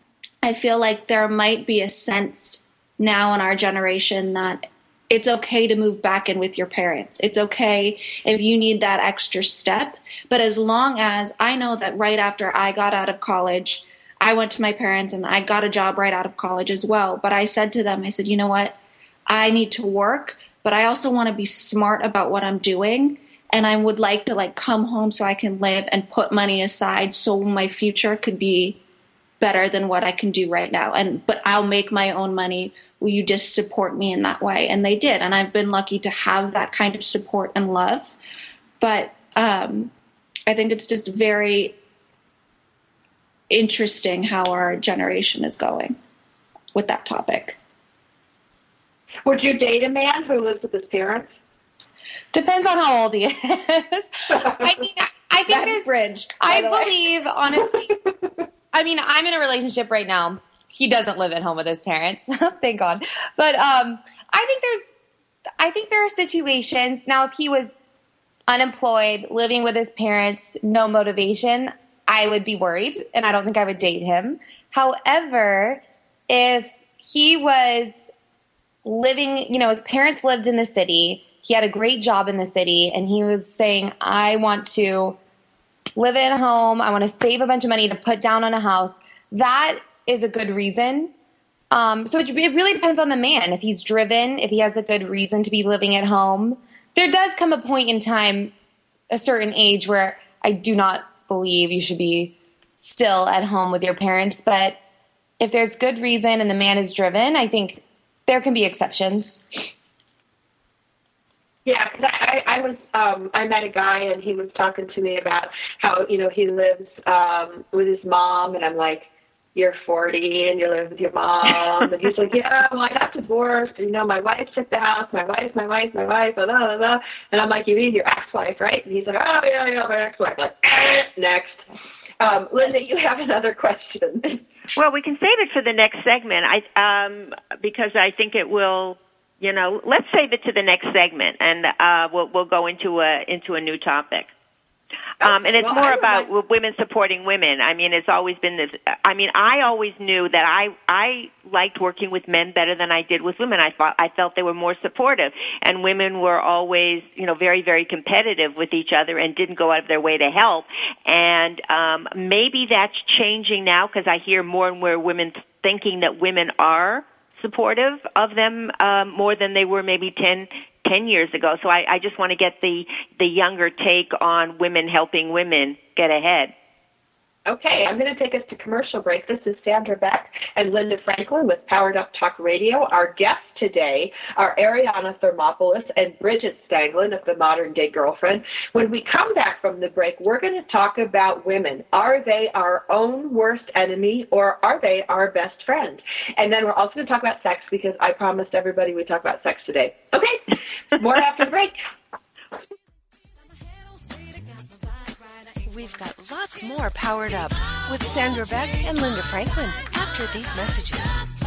S7: i feel like there might be a sense now in our generation that it's okay to move back in with your parents. It's okay if you need that extra step. But as long as I know that right after I got out of college, I went to my parents and I got a job right out of college as well. But I said to them, I said, you know what? I need to work. but I also want to be smart about what I'm doing. And I would like to like come home so I can live and put money aside so my future could be better than what I can do right now. And but I'll make my own money. Will you just support me in that way? And they did. And I've been lucky to have that kind of support and love. But um, I think it's just very interesting how our generation is going with that topic.
S3: Would you date a man who lives with his parents?
S8: Depends on how old he is. I mean, I think there's
S7: bridge.
S8: I believe, honestly. I mean, I'm in a relationship right now. He doesn't live at home with his parents, thank God. But um, I think there's, I think there are situations now. If he was unemployed, living with his parents, no motivation, I would be worried, and I don't think I would date him. However, if he was living, you know, his parents lived in the city, he had a great job in the city, and he was saying, I want to live at home, I want to save a bunch of money to put down on a house, that is a good reason. Um, so it, it really depends on the man. If he's driven, if he has a good reason to be living at home, there does come a point in time, a certain age, where I do not believe you should be still at home with your parents. But if there's good reason and the man is driven, I think there can be exceptions.
S3: Yeah, 'cause I, I was um I met a guy and he was talking to me about how you know he lives um with his mom and I'm like you're 40 and you live with your mom. And he's like yeah well I got divorced and you know my wife took the house my wife my wife my wife blah blah blah. And I'm like you mean your ex-wife right? And he's like oh yeah yeah my ex-wife. Like eh, next. Um Linda you have another question.
S4: Well, we can save it for the next segment. I um because I think it will. You know, let's save it to the next segment, and uh, we'll we'll go into a into a new topic. Um, and it's
S3: Well,
S4: more about
S3: like-
S4: women supporting women. I mean, it's always been this. I mean, I always knew that I I liked working with men better than I did with women. I thought I felt they were more supportive, and women were always, you know, very very competitive with each other and didn't go out of their way to help. And um, maybe that's changing now because I hear more and more women thinking that women are supportive of them um, more than they were maybe 10, 10 years ago. So I, I just want to get the the younger take on women helping women get ahead.
S3: Okay, I'm going to take us to commercial break. This is Sandra Beck and Linda Franklin with Powered Up Talk Radio. Our guests today are Ariana Thermopoulos and Bridget Stanglin of the Modern Day Girlfriend. When we come back from the break, we're going to talk about women. Are they our own worst enemy or are they our best friend? And then we're also going to talk about sex because I promised everybody we'd talk about sex today. Okay, more after the break.
S2: We've got lots more powered up with Sandra Beck and Linda Franklin after these messages.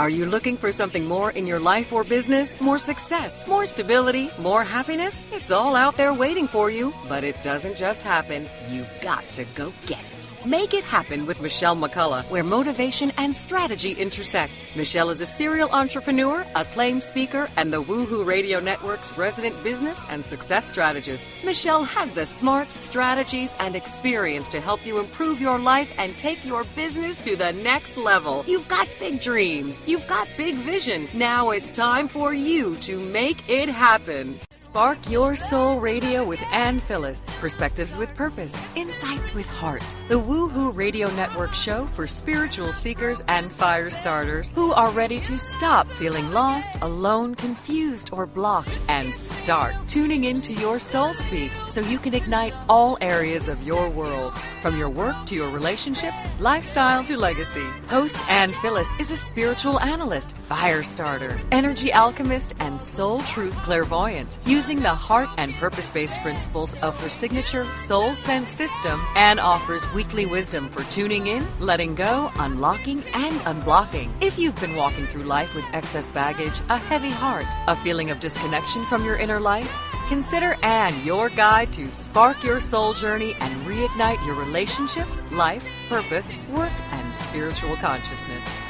S11: Are you looking for something more in your life or business? More success, more stability, more happiness? It's all out there waiting for you, but it doesn't just happen. You've got to go get it. Make it happen with Michelle McCullough, where motivation and strategy intersect. Michelle is a serial entrepreneur, acclaimed speaker, and the Woohoo Radio Network's resident business and success strategist. Michelle has the smarts, strategies, and experience to help you improve your life and take your business to the next level. You've got big dreams. You've got big vision. Now it's time for you to make it happen. Spark Your Soul Radio with Ann Phyllis. Perspectives with purpose. Insights with heart. The Woohoo Radio Network show for spiritual seekers and fire starters who are ready to stop feeling lost, alone, confused, or blocked and start tuning into your soul speak so you can ignite all areas of your world. From your work to your relationships, lifestyle to legacy. Host Ann Phyllis is a spiritual analyst, fire starter, energy alchemist, and soul truth clairvoyant. Using the heart and purpose based principles of her signature Soul Sense system, Ann offers weekly wisdom for tuning in, letting go, unlocking, and unblocking. If you've been walking through life with excess baggage, a heavy heart, a feeling of disconnection from your inner life, Consider Anne your guide to spark your soul journey and reignite your relationships, life, purpose, work, and spiritual consciousness.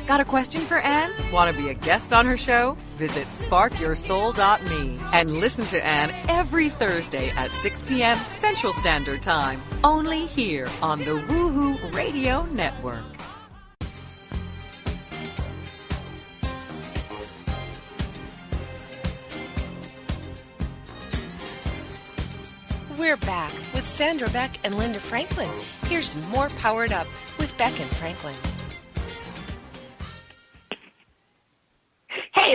S11: Got a question for Anne? Want to be a guest on her show? Visit sparkyoursoul.me and listen to Anne every Thursday at 6 p.m. Central Standard Time, only here on the Woohoo Radio Network.
S2: We're back with Sandra Beck and Linda Franklin. Here's more Powered Up with Beck and Franklin.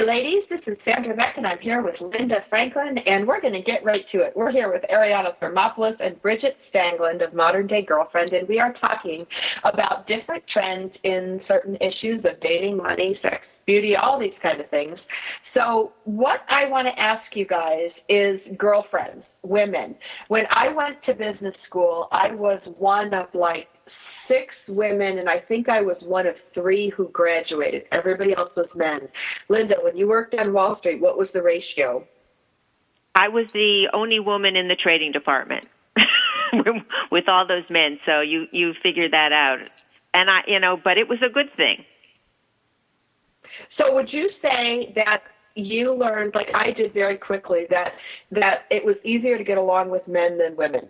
S12: Ladies, this is Sandra Beck, and I'm here with Linda Franklin, and we're going to get right to it. We're here with Ariana Thermopoulos and Bridget Stangland of Modern Day Girlfriend, and we are talking about different trends in certain issues of dating, money, sex, beauty, all these kind of things. So, what I want to ask you guys is girlfriends, women. When I went to business school, I was one of like six women, and I think I was one of three who graduated. Everybody else was men. Linda, when you worked on Wall Street, what was the ratio?
S4: I was the only woman in the trading department with all those men. So you you figure that out, and I you know, but it was a good thing.
S12: So, would you say that you learned, like I did very quickly, that that it was easier to get along with men than women?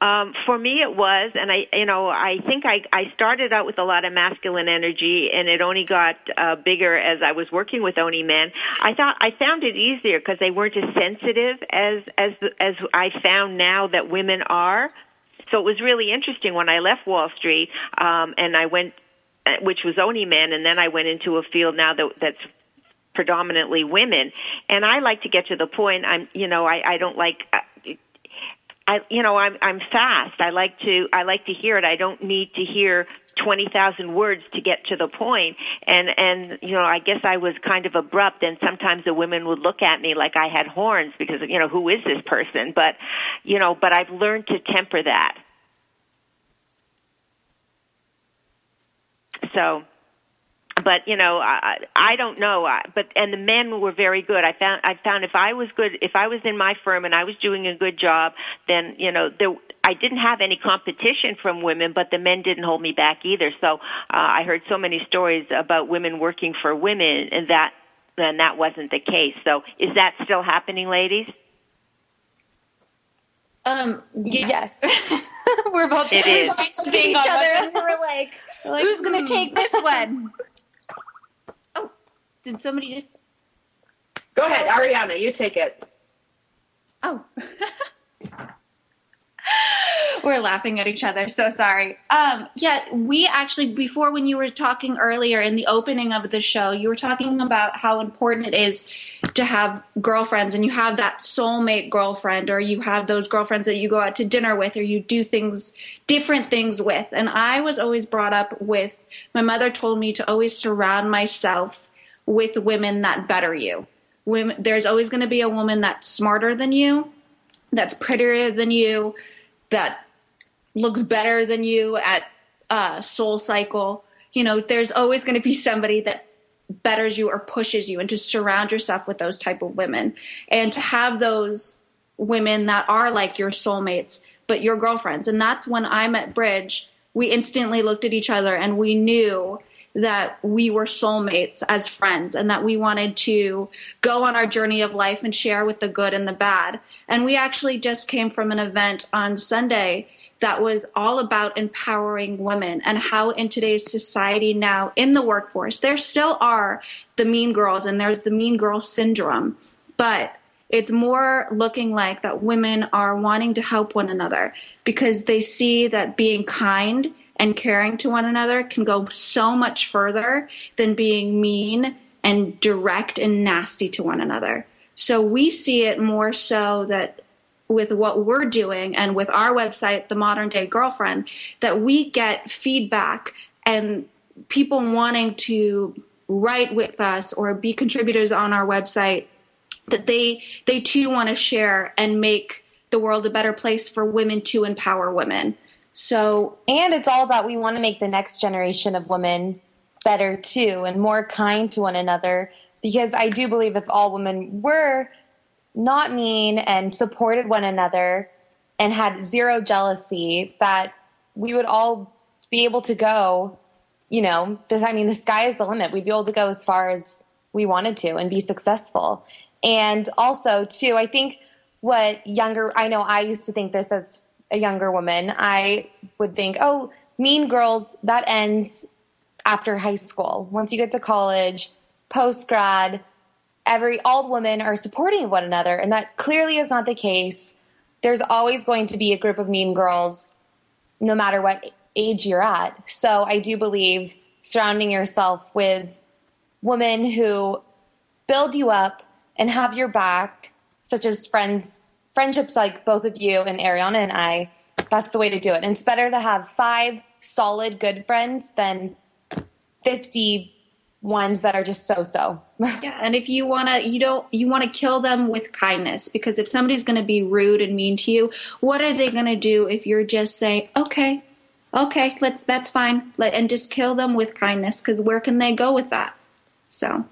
S4: Um, for me, it was, and I, you know, I think I, I started out with a lot of masculine energy, and it only got uh, bigger as I was working with only men. I thought I found it easier because they weren't as sensitive as as as I found now that women are. So it was really interesting when I left Wall Street, um, and I went, uh, which was only men, and then I went into a field now that that's predominantly women. And I like to get to the point. I'm, you know, I, I don't like. I, you know, I'm I'm fast. I like to I like to hear it. I don't need to hear twenty thousand words to get to the point. And and you know, I guess I was kind of abrupt. And sometimes the women would look at me like I had horns because you know who is this person? But you know, but I've learned to temper that. So but you know I, I don't know. I, but and the men were very good. I found i found if i was good if i was in my firm and i was doing a good job then you know there i didn't have any competition from women but the men didn't hold me back either. So uh, i heard so many stories about women working for women and that then that wasn't the case. So is that still happening ladies?
S7: Um, yes. we're both
S4: It
S7: we're
S4: is.
S7: both looking at each other. and we're like, who's going to take this one? Did somebody just?
S12: Go ahead, Ariana, you take it.
S7: Oh. We're laughing at each other. So sorry. Um, yeah, we actually, before when you were talking earlier in the opening of the show, you were talking about how important it is to have girlfriends and you have that soulmate girlfriend or you have those girlfriends that you go out to dinner with or you do things, different things with. And I was always brought up with, my mother told me to always surround myself with women that better you. Women, there's always going to be a woman that's smarter than you, that's prettier than you, that looks better than you at uh, Soul Cycle. You know, there's always going to be somebody that betters you or pushes you, and to surround yourself with those type of women, and to have those women that are like your soulmates, but your girlfriends. And that's when I met Bridge. We instantly looked at each other and we knew that we were soulmates as friends and that we wanted to go on our journey of life and share with the good and the bad. And we actually just came from an event on Sunday that was all about empowering women and how in today's society now in the workforce, there still are the mean girls and there's the mean girl syndrome. But it's more looking like that women are wanting to help one another because they see that being kind and caring to one another can go so much further than being mean and direct and nasty to one another. So we see it more so that with what we're doing and with our website, The Modern Day Girlfriend, that we get feedback and people wanting to write with us or be contributors on our website that they they too want to share and make the world a better place for women to empower women. So
S8: and it's all about we want to make the next generation of women better too and more kind to one another because I do believe if all women were not mean and supported one another and had zero jealousy that we would all be able to go you know this i mean the sky is the limit. We'd be able to go as far as we wanted to and be successful. And also too i think what younger i know i used to think this as a younger woman i would think oh mean girls that ends after high school. Once you get to college post grad every all women are supporting one another and that clearly is not the case. There's always going to be a group of mean girls no matter what age you're at. So i do believe surrounding yourself with women who build you up and have your back such as friends friendships like both of you and ariana and i that's the way to do it and it's better to have five solid good friends than 50 ones that are just so so
S7: yeah, and if you want to you don't you want to kill them with kindness because if somebody's going to be rude and mean to you, what are they going to do if you're just saying, "Okay, okay, let's that's fine." Let and just kill them with kindness cuz where can they go with that? So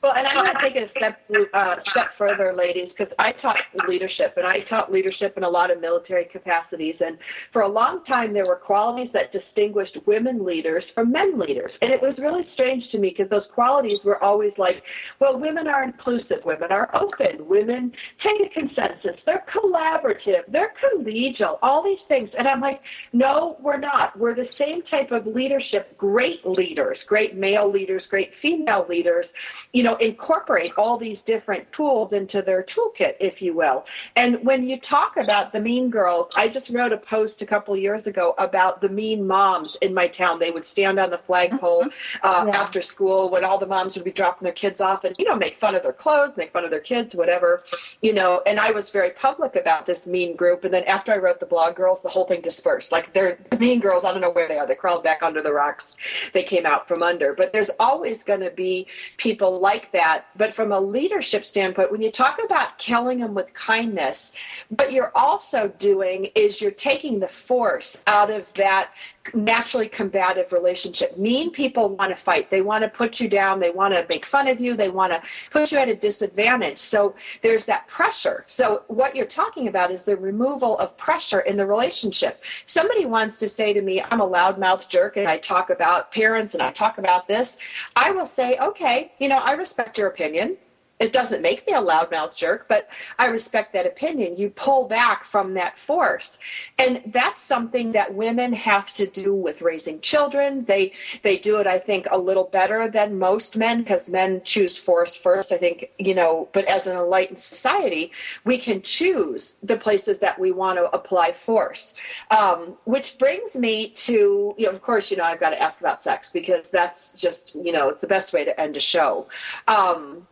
S3: Well, and I want to take it a step uh, step further, ladies, because I taught leadership, and I taught leadership in a lot of military capacities. And for a long time, there were qualities that distinguished women leaders from men leaders, and it was really strange to me because those qualities were always like, well, women are inclusive, women are open, women take a consensus, they're collaborative, they're collegial, all these things. And I'm like, no, we're not. We're the same type of leadership, great leaders, great male leaders, great female leaders you know, incorporate all these different tools into their toolkit, if you will. And when you talk about the mean girls, I just wrote a post a couple years ago about the mean moms in my town. They would stand on the flagpole uh,
S7: Yeah.
S3: after school when all the moms would be dropping their kids off and, you know, make fun of their clothes, make fun of their kids, whatever, you know. And I was very public about this mean group. And then after I wrote the blog girls, the whole thing dispersed. Like they're the mean girls, I don't know where they are. They crawled back under the rocks. They came out from under. But there's always going to be people like that. But from a leadership standpoint, when you talk about killing them with kindness, what you're also doing is you're taking the force out of that naturally combative relationship. Mean people want to fight. They want to put you down. They want to make fun of you. They want to put you at a disadvantage. So there's that pressure. So what you're talking about is the removal of pressure in the relationship. Somebody wants to say to me, I'm a loudmouth jerk and I talk about parents and I talk about this. I will say, okay, you know, I respect your opinion. It doesn't make me a loudmouth jerk, but I respect that opinion. You pull back from that force. And that's something that women have to do with raising children. They they do it I think a little better than most men because men choose force first. I think, you know, but as an enlightened society, we can choose the places that we want to apply force. Um, which brings me to, you know, of course, you know, I've got to ask about sex because that's just, you know, it's the best way to end a show. Um,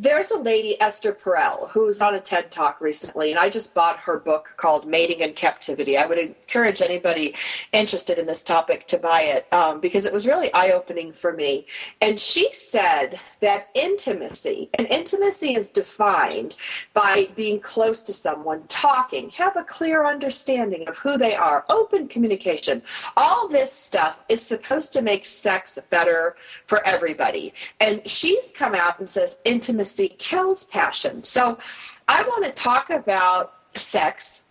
S3: there's a lady, Esther Perel, who's on a TED Talk recently, and I just bought her book called Mating in Captivity. I would encourage anybody interested in this topic to buy it um, because it was really eye opening for me. And she said that intimacy, and intimacy is defined by being close to someone, talking, have a clear understanding of who they are, open communication. All this stuff is supposed to make sex better for everybody. And she's come out and says intimacy kills passion. So I want to talk about sex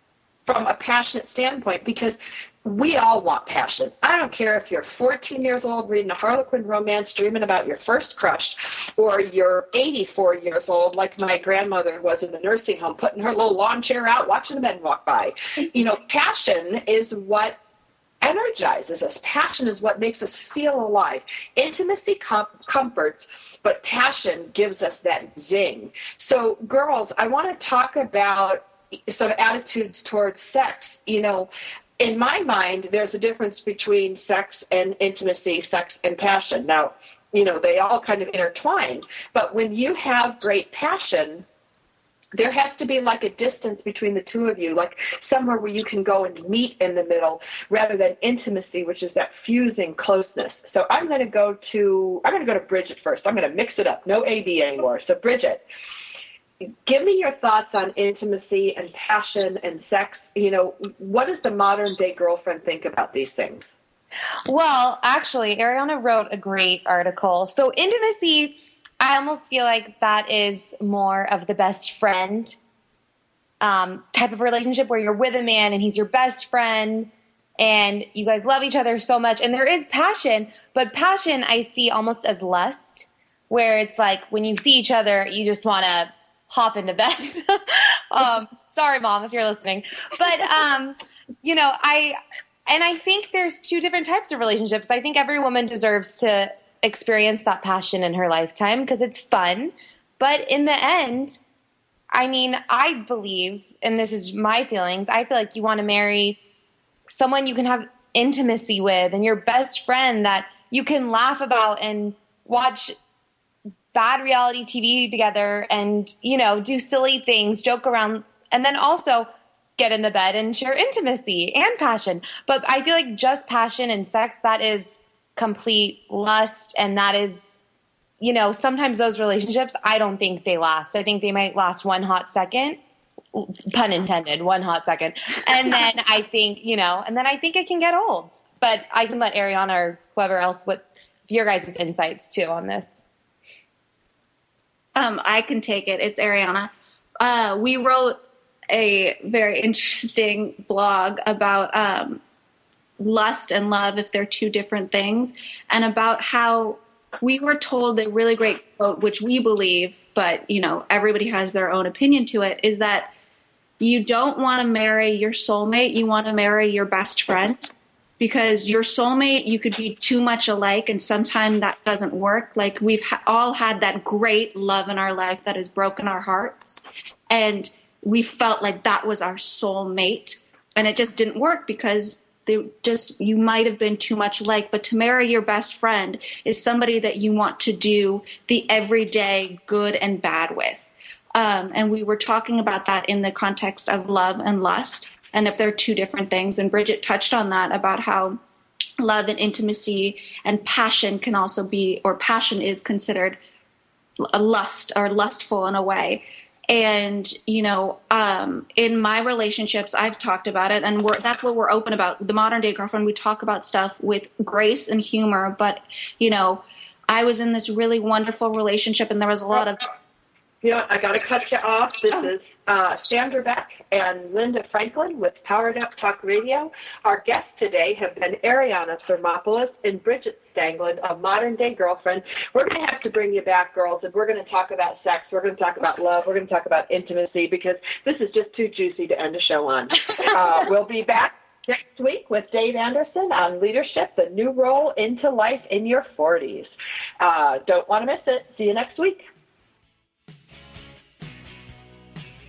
S3: from a passionate standpoint because we all want passion. I don't care if you're 14 years old reading a Harlequin romance, dreaming about your first crush, or you're 84 years old, like my grandmother was in the nursing home, putting her little lawn chair out, watching the men walk by. You know, passion is what energizes us. Passion is what makes us feel alive. Intimacy com- comforts, but passion gives us that zing. So, girls, I want to talk about some attitudes towards sex. You know, in my mind, there's a difference between sex and intimacy, sex and passion. Now, you know, they all kind of intertwine, but when you have great passion, there has to be like a distance between the two of you, like somewhere where you can go and meet in the middle rather than intimacy, which is that fusing closeness. So I'm going to go to, I'm going to go to Bridget first. I'm going to mix it up. No AB anymore. So Bridget, give me your thoughts on intimacy and passion and sex. You know, what does the modern day girlfriend think about these things?
S8: Well, actually, Ariana wrote a great article. So, intimacy, I almost feel like that is more of the best friend um, type of relationship where you're with a man and he's your best friend and you guys love each other so much. And there is passion, but passion I see almost as lust, where it's like when you see each other, you just want to hop into bed. um, sorry, mom, if you're listening. But, um, you know, I and I think there's two different types of relationships. I think every woman deserves to experience that passion in her lifetime because it's fun. But in the end, I mean, I believe, and this is my feelings, I feel like you want to marry someone you can have intimacy with and your best friend that you can laugh about and watch bad reality TV together and, you know, do silly things, joke around. And then also, get in the bed and share intimacy and passion. But I feel like just passion and sex, that is complete lust. And that is, you know, sometimes those relationships, I don't think they last. I think they might last one hot second, pun intended, one hot second. And then I think, you know, and then I think it can get old. But I can let Ariana or whoever else, what your guys' insights too on this.
S7: Um, I can take it. It's Ariana. Uh, we wrote a very interesting blog about um, lust and love if they're two different things, and about how we were told a really great quote, which we believe, but you know everybody has their own opinion to it, is that you don't want to marry your soulmate, you want to marry your best friend. Because your soulmate, you could be too much alike, and sometimes that doesn't work. Like we've ha- all had that great love in our life that has broken our hearts, and we felt like that was our soulmate. and it just didn't work because they just you might have been too much like but to marry your best friend is somebody that you want to do the everyday good and bad with. Um, and we were talking about that in the context of love and lust and if they're two different things. And bridget touched on that about how love and intimacy and passion can also be or passion is considered a lust or lustful in a way and you know um, in my relationships i've talked about it and that's what we're open about the modern day girlfriend we talk about stuff with grace and humor but you know i was in this really wonderful relationship and there was a lot of
S3: you know, I got to cut you off. This is uh, Sandra Beck and Linda Franklin with Powered Up Talk Radio. Our guests today have been Ariana Thermopoulos and Bridget Stanglin, a modern day girlfriend. We're going to have to bring you back, girls, and we're going to talk about sex. We're going to talk about love. We're going to talk about intimacy because this is just too juicy to end a show on. Uh, we'll be back next week with Dave Anderson on leadership, the new role into life in your 40s. Uh, don't want to miss it. See you next week.